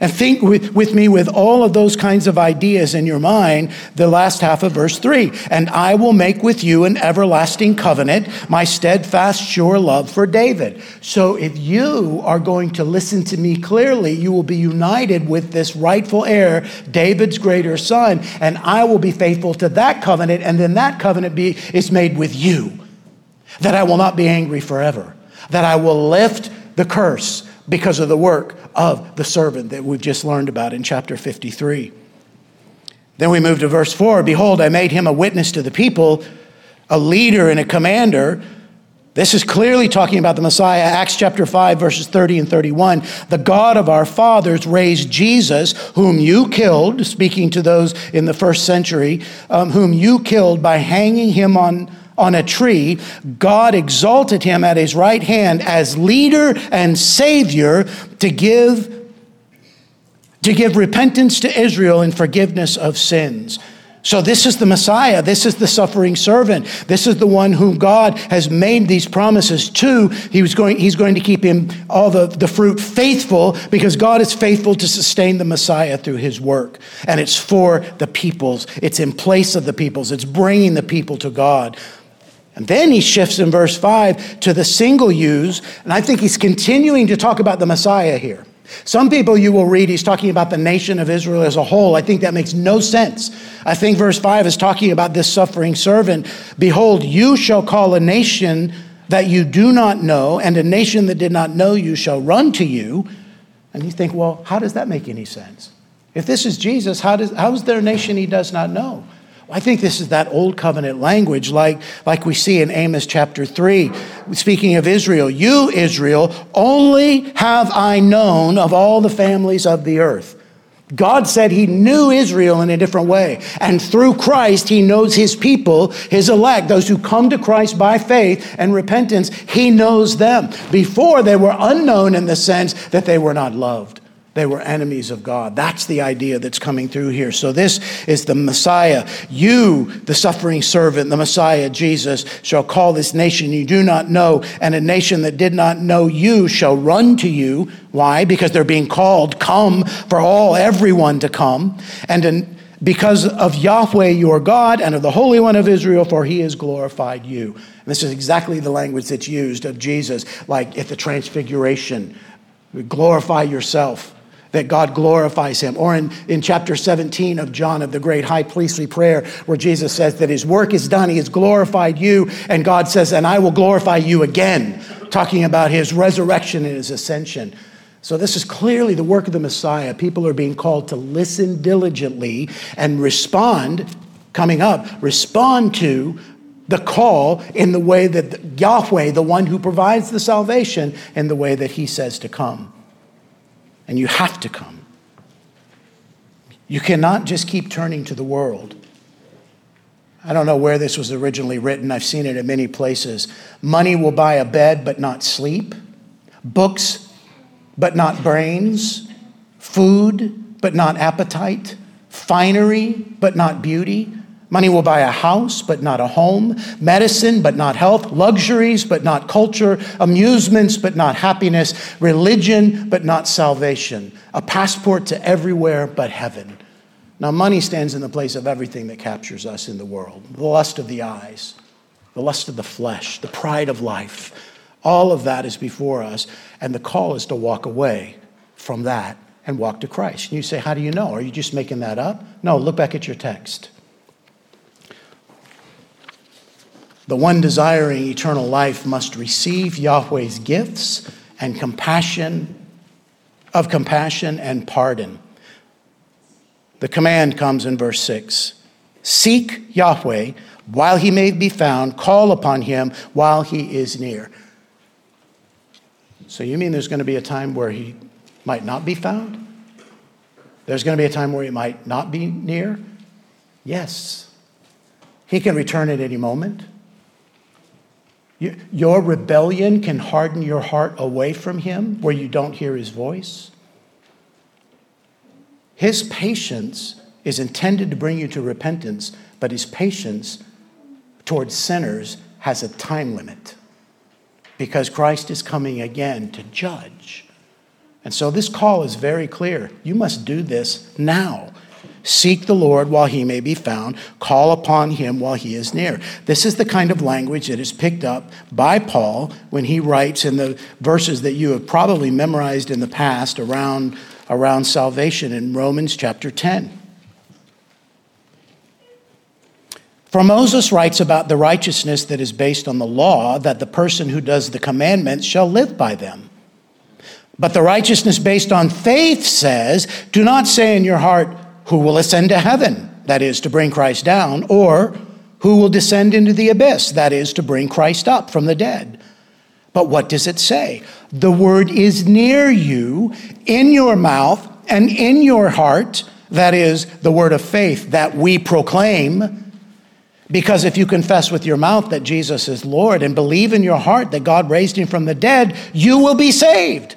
and think with, me with all of those kinds of ideas in your mind, the last half of verse 3. And I will make with you an everlasting covenant, my steadfast, sure love for David. So if you are going to listen to me clearly, you will be united with this rightful heir, David's greater son, and I will be faithful to that covenant, and then that covenant be, is made with you. That I will not be angry forever, that I will lift the curse because of the work of the servant that we've just learned about in chapter 53. Then we move to verse 4 Behold, I made him a witness to the people, a leader and a commander. This is clearly talking about the Messiah. Acts chapter 5, verses 30 and 31. The God of our fathers raised Jesus, whom you killed, speaking to those in the first century, um, whom you killed by hanging him on on a tree, God exalted him at his right hand as leader and savior to give to give repentance to Israel and forgiveness of sins. So, this is the Messiah. This is the suffering servant. This is the one whom God has made these promises to. He was going, he's going to keep him all the, the fruit faithful because God is faithful to sustain the Messiah through his work. And it's for the peoples, it's in place of the peoples, it's bringing the people to God. And then he shifts in verse 5 to the single use, and I think he's continuing to talk about the Messiah here. Some people you will read, he's talking about the nation of Israel as a whole. I think that makes no sense. I think verse 5 is talking about this suffering servant. Behold, you shall call a nation that you do not know, and a nation that did not know you shall run to you. And you think, well, how does that make any sense? If this is Jesus, how, does, how is there a nation he does not know? I think this is that old covenant language, like, like we see in Amos chapter 3. Speaking of Israel, you, Israel, only have I known of all the families of the earth. God said he knew Israel in a different way. And through Christ, he knows his people, his elect, those who come to Christ by faith and repentance. He knows them. Before, they were unknown in the sense that they were not loved. They were enemies of God. That's the idea that's coming through here. So, this is the Messiah. You, the suffering servant, the Messiah, Jesus, shall call this nation you do not know, and a nation that did not know you shall run to you. Why? Because they're being called, come for all, everyone to come. And in, because of Yahweh your God and of the Holy One of Israel, for he has glorified you. And this is exactly the language that's used of Jesus, like at the transfiguration. Glorify yourself that God glorifies him. Or in, in chapter 17 of John of the great high priestly prayer, where Jesus says that his work is done, he has glorified you, and God says, and I will glorify you again, talking about his resurrection and his ascension. So, this is clearly the work of the Messiah. People are being called to listen diligently and respond, coming up, respond to the call in the way that Yahweh, the one who provides the salvation, in the way that he says to come and you have to come. You cannot just keep turning to the world. I don't know where this was originally written. I've seen it in many places. Money will buy a bed, but not sleep. Books, but not brains. Food, but not appetite. Finery, but not beauty. Money will buy a house, but not a home, medicine, but not health, luxuries, but not culture, amusements, but not happiness, religion, but not salvation, a passport to everywhere but heaven. Now, money stands in the place of everything that captures us in the world the lust of the eyes, the lust of the flesh, the pride of life. All of that is before us, and the call is to walk away from that and walk to Christ. And you say, How do you know? Are you just making that up? No, look back at your text. The one desiring eternal life must receive Yahweh's gifts and compassion, of compassion and pardon. The command comes in verse 6 Seek Yahweh while he may be found, call upon him while he is near. So, you mean there's going to be a time where he might not be found? There's going to be a time where he might not be near? Yes. He can return at any moment. Your rebellion can harden your heart away from Him where you don't hear His voice. His patience is intended to bring you to repentance, but His patience towards sinners has a time limit because Christ is coming again to judge. And so this call is very clear. You must do this now. Seek the Lord while he may be found, call upon him while he is near. This is the kind of language that is picked up by Paul when he writes in the verses that you have probably memorized in the past around, around salvation in Romans chapter 10. For Moses writes about the righteousness that is based on the law, that the person who does the commandments shall live by them. But the righteousness based on faith says, Do not say in your heart, who will ascend to heaven, that is, to bring Christ down, or who will descend into the abyss, that is, to bring Christ up from the dead. But what does it say? The word is near you, in your mouth and in your heart, that is, the word of faith that we proclaim. Because if you confess with your mouth that Jesus is Lord and believe in your heart that God raised him from the dead, you will be saved.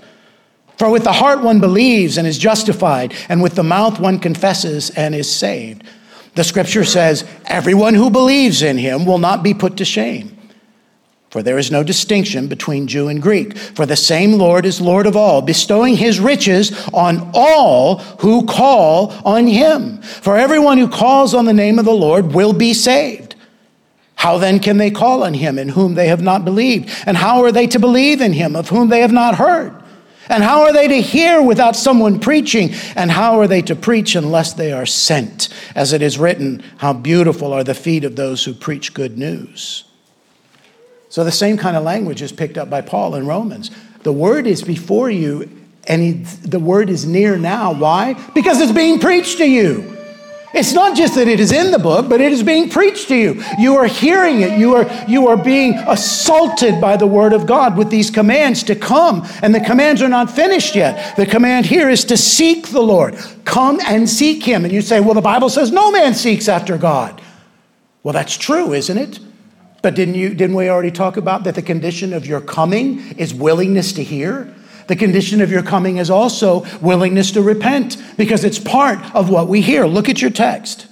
For with the heart one believes and is justified, and with the mouth one confesses and is saved. The scripture says, Everyone who believes in him will not be put to shame. For there is no distinction between Jew and Greek, for the same Lord is Lord of all, bestowing his riches on all who call on him. For everyone who calls on the name of the Lord will be saved. How then can they call on him in whom they have not believed? And how are they to believe in him of whom they have not heard? And how are they to hear without someone preaching? And how are they to preach unless they are sent? As it is written, How beautiful are the feet of those who preach good news. So the same kind of language is picked up by Paul in Romans. The word is before you, and he, the word is near now. Why? Because it's being preached to you. It's not just that it is in the book, but it is being preached to you. You are hearing it. You are, you are being assaulted by the word of God with these commands to come. And the commands are not finished yet. The command here is to seek the Lord. Come and seek him. And you say, well, the Bible says no man seeks after God. Well, that's true, isn't it? But didn't, you, didn't we already talk about that the condition of your coming is willingness to hear? The condition of your coming is also willingness to repent because it's part of what we hear. Look at your text.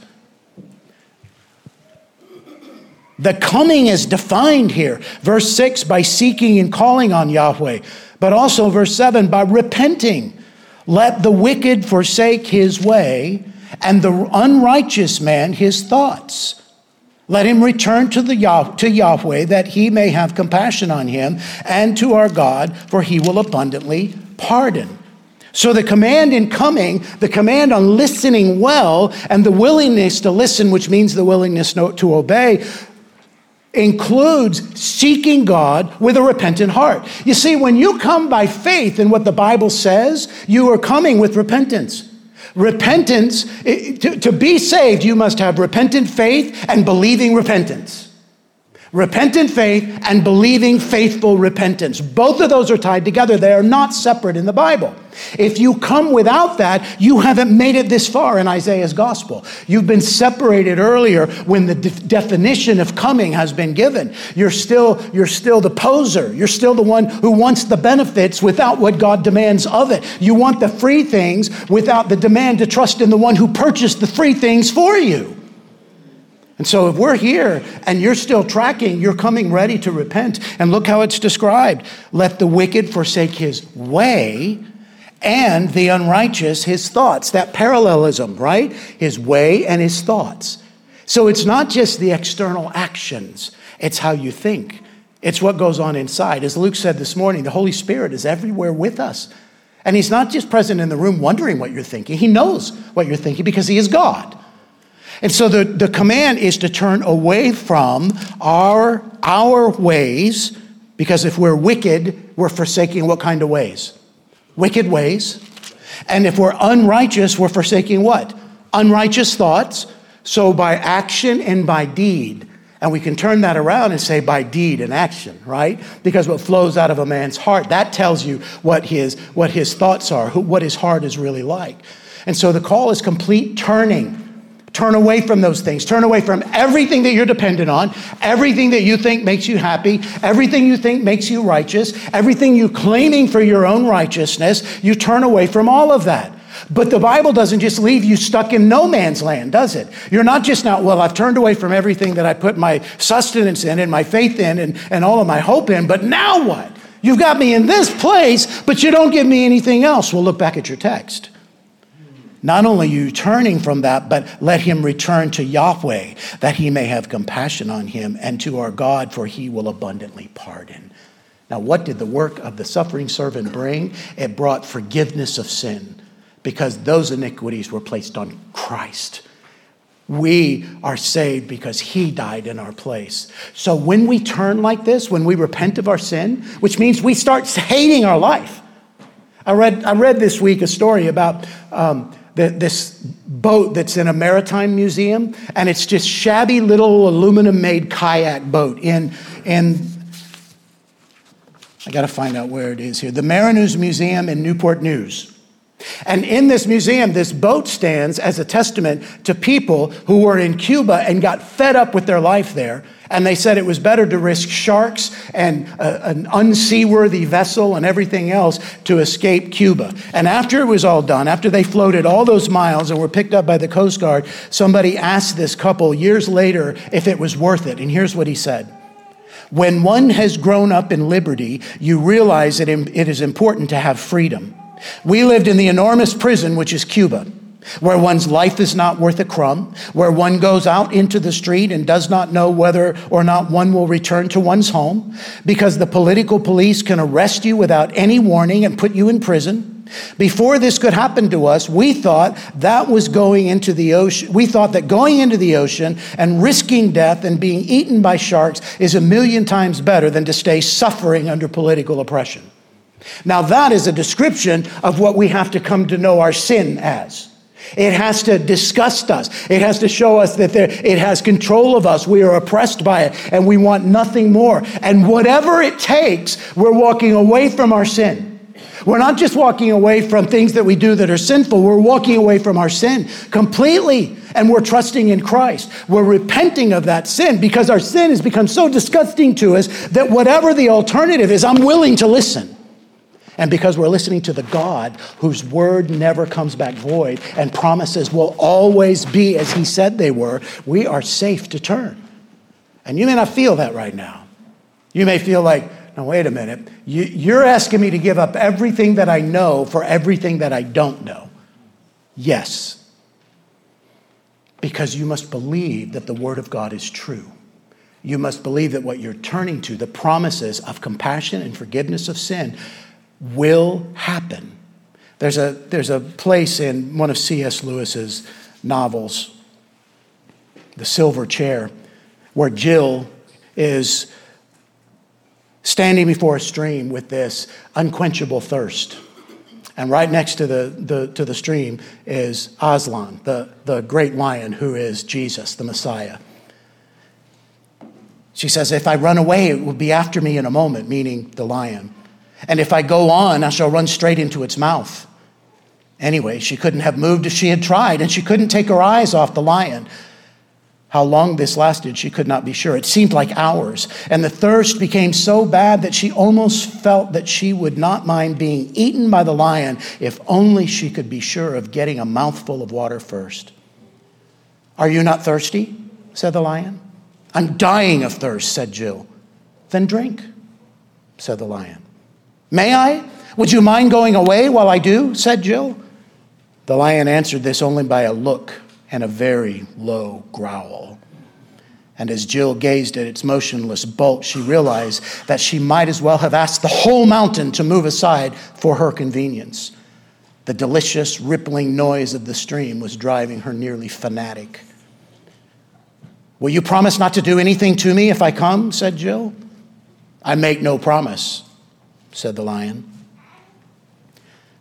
The coming is defined here. Verse 6 by seeking and calling on Yahweh, but also verse 7 by repenting. Let the wicked forsake his way and the unrighteous man his thoughts. Let him return to, the Yah- to Yahweh that he may have compassion on him and to our God, for he will abundantly pardon. So, the command in coming, the command on listening well, and the willingness to listen, which means the willingness to obey, includes seeking God with a repentant heart. You see, when you come by faith in what the Bible says, you are coming with repentance. Repentance, to, to be saved, you must have repentant faith and believing repentance. Repentant faith and believing faithful repentance. Both of those are tied together. They are not separate in the Bible. If you come without that, you haven't made it this far in Isaiah's gospel. You've been separated earlier when the de- definition of coming has been given. You're still, you're still the poser. You're still the one who wants the benefits without what God demands of it. You want the free things without the demand to trust in the one who purchased the free things for you. And so, if we're here and you're still tracking, you're coming ready to repent. And look how it's described let the wicked forsake his way and the unrighteous his thoughts. That parallelism, right? His way and his thoughts. So, it's not just the external actions, it's how you think. It's what goes on inside. As Luke said this morning, the Holy Spirit is everywhere with us. And He's not just present in the room wondering what you're thinking, He knows what you're thinking because He is God. And so the, the command is to turn away from our, our ways, because if we're wicked, we're forsaking what kind of ways? Wicked ways. And if we're unrighteous, we're forsaking what? Unrighteous thoughts. So by action and by deed. And we can turn that around and say by deed and action, right? Because what flows out of a man's heart, that tells you what his, what his thoughts are, who, what his heart is really like. And so the call is complete turning Turn away from those things. Turn away from everything that you're dependent on, everything that you think makes you happy, everything you think makes you righteous, everything you claiming for your own righteousness. You turn away from all of that. But the Bible doesn't just leave you stuck in no man's land, does it? You're not just now, well, I've turned away from everything that I put my sustenance in and my faith in and, and all of my hope in, but now what? You've got me in this place, but you don't give me anything else. We'll look back at your text. Not only you turning from that, but let him return to Yahweh, that he may have compassion on him, and to our God, for he will abundantly pardon. Now, what did the work of the suffering servant bring? It brought forgiveness of sin, because those iniquities were placed on Christ. We are saved because he died in our place. So when we turn like this, when we repent of our sin, which means we start hating our life. I read, I read this week a story about um, this boat that's in a maritime museum, and it's just shabby little aluminum made kayak boat in, in I got to find out where it is here, the Mariners Museum in Newport News. And in this museum, this boat stands as a testament to people who were in Cuba and got fed up with their life there. And they said it was better to risk sharks and a, an unseaworthy vessel and everything else to escape Cuba. And after it was all done, after they floated all those miles and were picked up by the Coast Guard, somebody asked this couple years later if it was worth it. And here's what he said. When one has grown up in liberty, you realize that it is important to have freedom. We lived in the enormous prison, which is Cuba, where one's life is not worth a crumb, where one goes out into the street and does not know whether or not one will return to one's home, because the political police can arrest you without any warning and put you in prison. Before this could happen to us, we thought that was going into the ocean. We thought that going into the ocean and risking death and being eaten by sharks is a million times better than to stay suffering under political oppression. Now, that is a description of what we have to come to know our sin as. It has to disgust us. It has to show us that there, it has control of us. We are oppressed by it and we want nothing more. And whatever it takes, we're walking away from our sin. We're not just walking away from things that we do that are sinful, we're walking away from our sin completely and we're trusting in Christ. We're repenting of that sin because our sin has become so disgusting to us that whatever the alternative is, I'm willing to listen. And because we're listening to the God whose word never comes back void and promises will always be as he said they were, we are safe to turn. And you may not feel that right now. You may feel like, now, wait a minute, you, are asking me to give up everything that I know for everything that I don't know. Yes, because you must believe that the Word of God is true. You must believe that what you're turning to, the promises of compassion and forgiveness of sin, will happen. There's a, there's a place in one of C.S. Lewis's novels, The Silver Chair, where Jill is standing before a stream with this unquenchable thirst. And right next to the, the, to the stream is Aslan, the, the great lion who is Jesus, the Messiah. She says, If I run away, it will be after me in a moment, meaning the lion. And if I go on, I shall run straight into its mouth. Anyway, she couldn't have moved if she had tried, and she couldn't take her eyes off the lion. How long this lasted, she could not be sure. It seemed like hours, and the thirst became so bad that she almost felt that she would not mind being eaten by the lion if only she could be sure of getting a mouthful of water first. Are you not thirsty? said the lion. I'm dying of thirst, said Jill. Then drink, said the lion. May I? Would you mind going away while I do? said Jill. The lion answered this only by a look and a very low growl. And as Jill gazed at its motionless bulk, she realized that she might as well have asked the whole mountain to move aside for her convenience. The delicious, rippling noise of the stream was driving her nearly fanatic. Will you promise not to do anything to me if I come? said Jill. I make no promise, said the lion.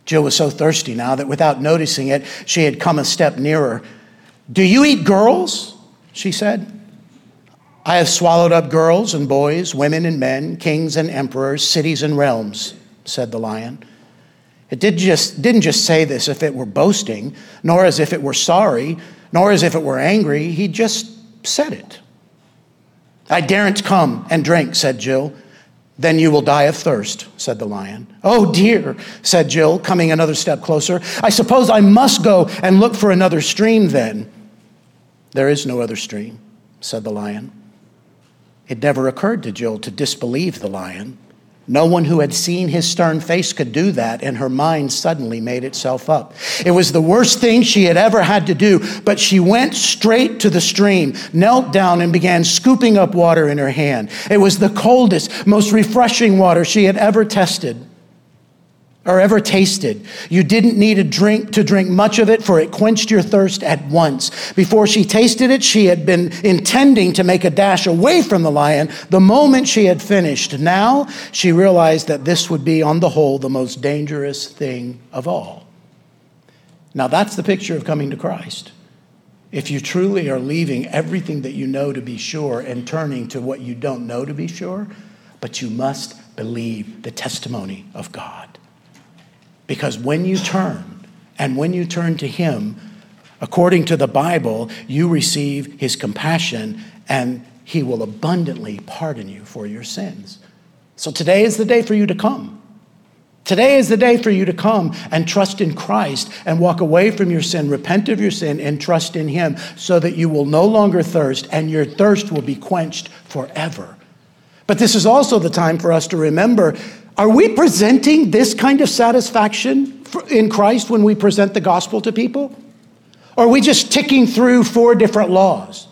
Jill was so thirsty now that without noticing it, she had come a step nearer. Do you eat girls? She said. I have swallowed up girls and boys, women and men, kings and emperors, cities and realms, said the lion. It did just, didn't just say this if it were boasting, nor as if it were sorry, nor as if it were angry. He just said it. I daren't come and drink, said Jill. Then you will die of thirst, said the lion. Oh dear, said Jill, coming another step closer. I suppose I must go and look for another stream then. There is no other stream, said the lion. It never occurred to Jill to disbelieve the lion. No one who had seen his stern face could do that, and her mind suddenly made itself up. It was the worst thing she had ever had to do, but she went straight to the stream, knelt down, and began scooping up water in her hand. It was the coldest, most refreshing water she had ever tested or ever tasted. You didn't need a drink to drink much of it, for it quenched your thirst at once. Before she tasted it, she had been intending to make a dash away from the lion the moment she had finished. Now she realized that this would be, on the whole, the most dangerous thing of all. Now that's the picture of coming to Christ. If you truly are leaving everything that you know to be sure and turning to what you don't know to be sure, but you must believe the testimony of God. Because when you turn, and when you turn to Him, according to the Bible, you receive His compassion and He will abundantly pardon you for your sins. So today is the day for you to come. Today is the day for you to come and trust in Christ and walk away from your sin, repent of your sin, and trust in Him so that you will no longer thirst and your thirst will be quenched forever. But this is also the time for us to remember are we presenting this kind of satisfaction in Christ when we present the gospel to people? Or are we just ticking through four different laws?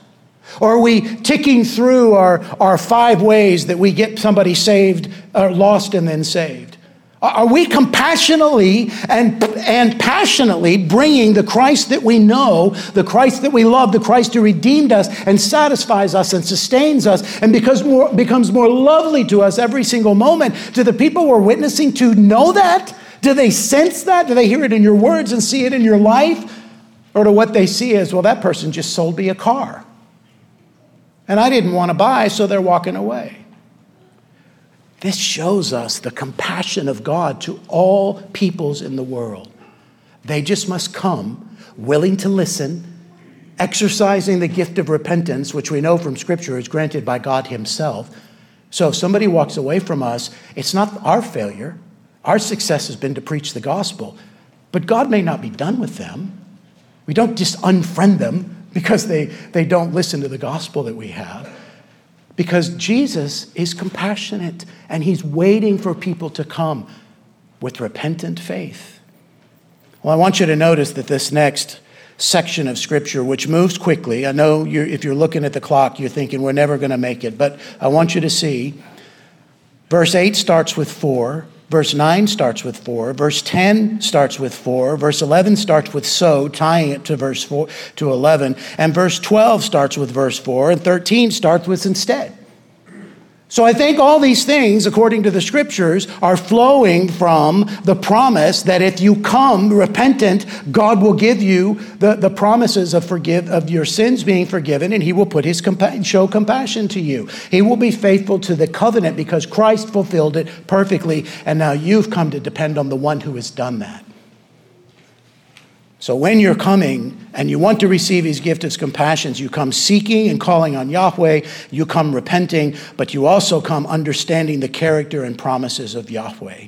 Or are we ticking through our, our five ways that we get somebody saved, or lost, and then saved? Are we compassionately and, and passionately bringing the Christ that we know, the Christ that we love, the Christ who redeemed us and satisfies us and sustains us and because more, becomes more lovely to us every single moment? Do the people we're witnessing to know that? Do they sense that? Do they hear it in your words and see it in your life? or to what they see as, well, that person just sold me a car. And I didn't want to buy, so they're walking away. This shows us the compassion of God to all peoples in the world. They just must come willing to listen, exercising the gift of repentance, which we know from Scripture is granted by God Himself. So if somebody walks away from us, it's not our failure. Our success has been to preach the gospel. But God may not be done with them. We don't just unfriend them because they, they don't listen to the gospel that we have. Because Jesus is compassionate and he's waiting for people to come with repentant faith. Well, I want you to notice that this next section of scripture, which moves quickly, I know you're, if you're looking at the clock, you're thinking we're never going to make it, but I want you to see verse 8 starts with for. Verse 9 starts with for. Verse 10 starts with for. Verse 11 starts with so, tying it to verse 4 to 11. And verse 12 starts with verse 4. And 13 starts with instead. So I think all these things, according to the scriptures, are flowing from the promise that if you come repentant, God will give you the, the promises of forgive of your sins being forgiven, and He will put His compa- show compassion to you. He will be faithful to the covenant because Christ fulfilled it perfectly, and now you've come to depend on the one who has done that. So when you're coming and you want to receive his gift of compassions, you come seeking and calling on Yahweh, you come repenting, but you also come understanding the character and promises of Yahweh.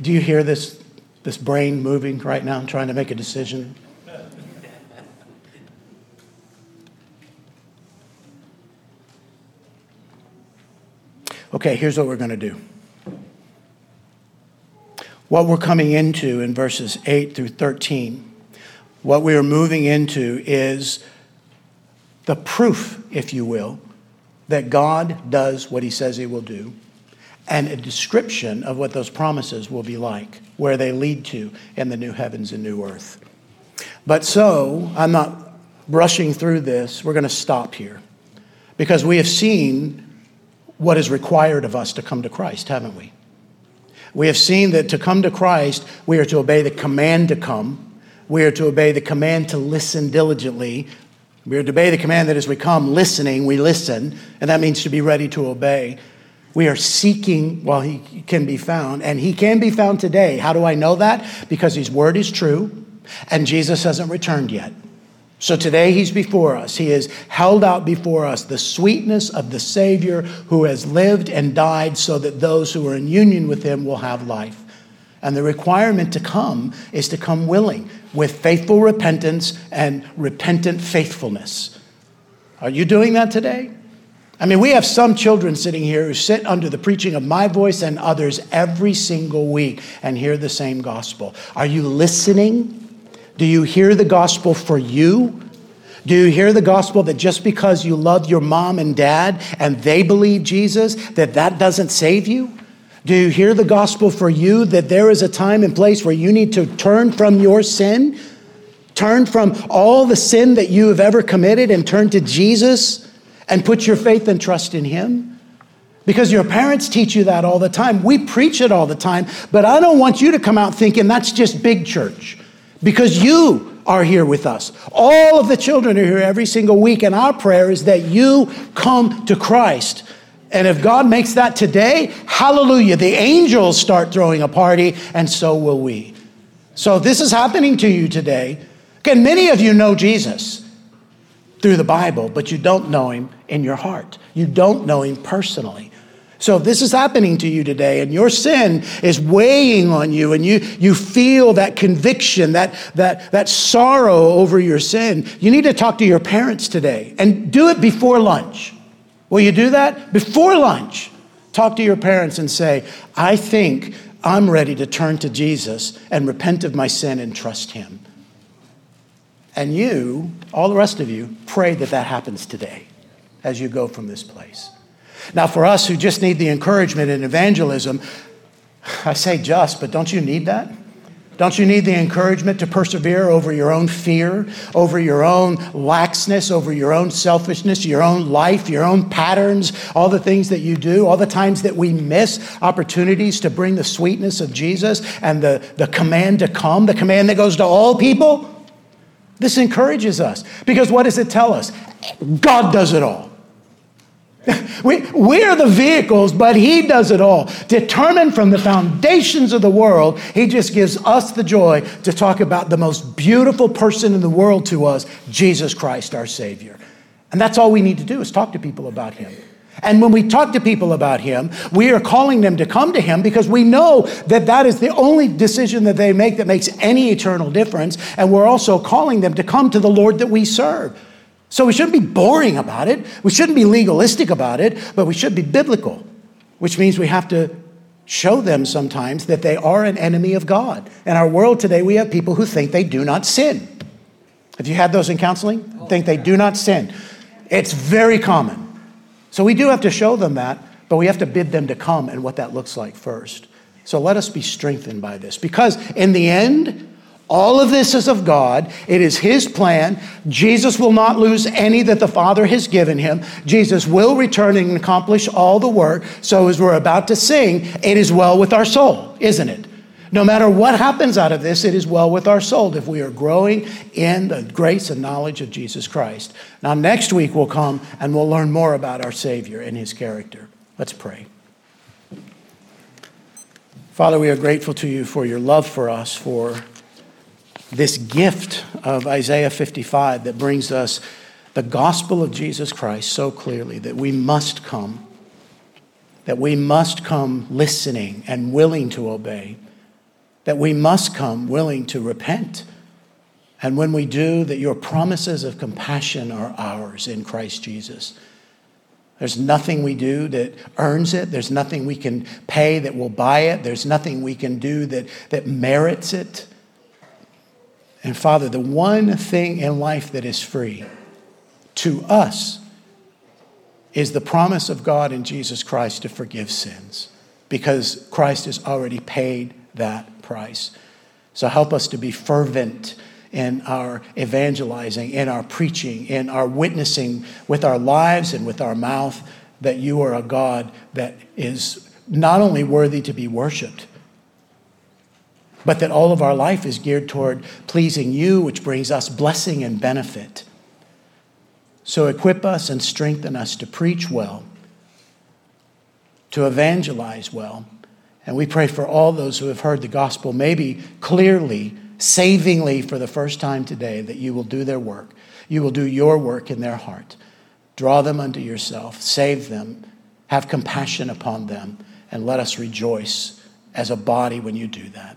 Do you hear this, this brain moving right now, trying to make a decision? Okay, here's what we're going to do. What we're coming into in verses 8 through 13, what we are moving into is the proof, if you will, that God does what he says he will do, and a description of what those promises will be like, where they lead to in the new heavens and new earth. But so, I'm not rushing through this. We're going to stop here because we have seen what is required of us to come to Christ, haven't we? We have seen that to come to Christ, we are to obey the command to come. We are to obey the command to listen diligently. We are to obey the command that as we come listening, we listen, and that means to be ready to obey. We are seeking while he can be found, and he can be found today. How do I know that? Because his word is true, and Jesus hasn't returned yet. So today he's before us. He has held out before us the sweetness of the Savior who has lived and died so that those who are in union with him will have life. And the requirement to come is to come willing with faithful repentance and repentant faithfulness. Are you doing that today? I mean, we have some children sitting here who sit under the preaching of my voice and others every single week and hear the same gospel. Are you listening? Do you hear the gospel for you? Do you hear the gospel that just because you love your mom and dad and they believe Jesus, that that doesn't save you? Do you hear the gospel for you that there is a time and place where you need to turn from your sin, turn from all the sin that you have ever committed and turn to Jesus and put your faith and trust in Him? Because your parents teach you that all the time. We preach it all the time, but I don't want you to come out thinking that's just big church because you are here with us. All of the children are here every single week, and our prayer is that you come to Christ. And if God makes that today, hallelujah, the angels start throwing a party, and so will we. So this is happening to you today. Again, many of you know Jesus through the Bible, but you don't know him in your heart. You don't know him personally. So if this is happening to you today and your sin is weighing on you and you, you feel that conviction, that, that, that sorrow over your sin, you need to talk to your parents today and do it before lunch. Will you do that? Before lunch, talk to your parents and say, I think I'm ready to turn to Jesus and repent of my sin and trust him. And you, all the rest of you, pray that that happens today as you go from this place. Now, for us who just need the encouragement in evangelism, I say just, but don't you need that? Don't you need the encouragement to persevere over your own fear, over your own laxness, over your own selfishness, your own life, your own patterns, all the things that you do, all the times that we miss opportunities to bring the sweetness of Jesus and the, the command to come, the command that goes to all people? This encourages us because what does it tell us? God does it all. We, we are the vehicles, but He does it all. Determined from the foundations of the world, He just gives us the joy to talk about the most beautiful person in the world to us, Jesus Christ, our Savior. And that's all we need to do is talk to people about Him. And when we talk to people about Him, we are calling them to come to Him because we know that that is the only decision that they make that makes any eternal difference. And we're also calling them to come to the Lord that we serve. So we shouldn't be boring about it. We shouldn't be legalistic about it, but we should be biblical, which means we have to show them sometimes that they are an enemy of God. In our world today, we have people who think they do not sin. Have you had those in counseling? Oh, think they do not sin. It's very common. So we do have to show them that, but we have to bid them to come and what that looks like first. So let us be strengthened by this because in the end, all of this is of God. It is His plan. Jesus will not lose any that the Father has given him. Jesus will return and accomplish all the work. So, as we're about to sing, it is well with our soul, isn't it? No matter what happens out of this, it is well with our soul if we are growing in the grace and knowledge of Jesus Christ. Now, next week we'll come and we'll learn more about our Savior and His character. Let's pray. Father, we are grateful to you for your love for us, for this gift of Isaiah 55 that brings us the gospel of Jesus Christ so clearly that we must come, that we must come listening and willing to obey, that we must come willing to repent. And when we do, that your promises of compassion are ours in Christ Jesus. There's nothing we do that earns it. There's nothing we can pay that will buy it. There's nothing we can do that, that merits it. And Father, the one thing in life that is free to us is the promise of God in Jesus Christ to forgive sins because Christ has already paid that price. So help us to be fervent in our evangelizing, in our preaching, in our witnessing with our lives and with our mouth that you are a God that is not only worthy to be worshiped, but that all of our life is geared toward pleasing you, which brings us blessing and benefit. So equip us and strengthen us to preach well, to evangelize well. And we pray for all those who have heard the gospel, maybe clearly, savingly for the first time today, that you will do their work. You will do your work in their heart. Draw them unto yourself, save them, have compassion upon them, and let us rejoice as a body when you do that.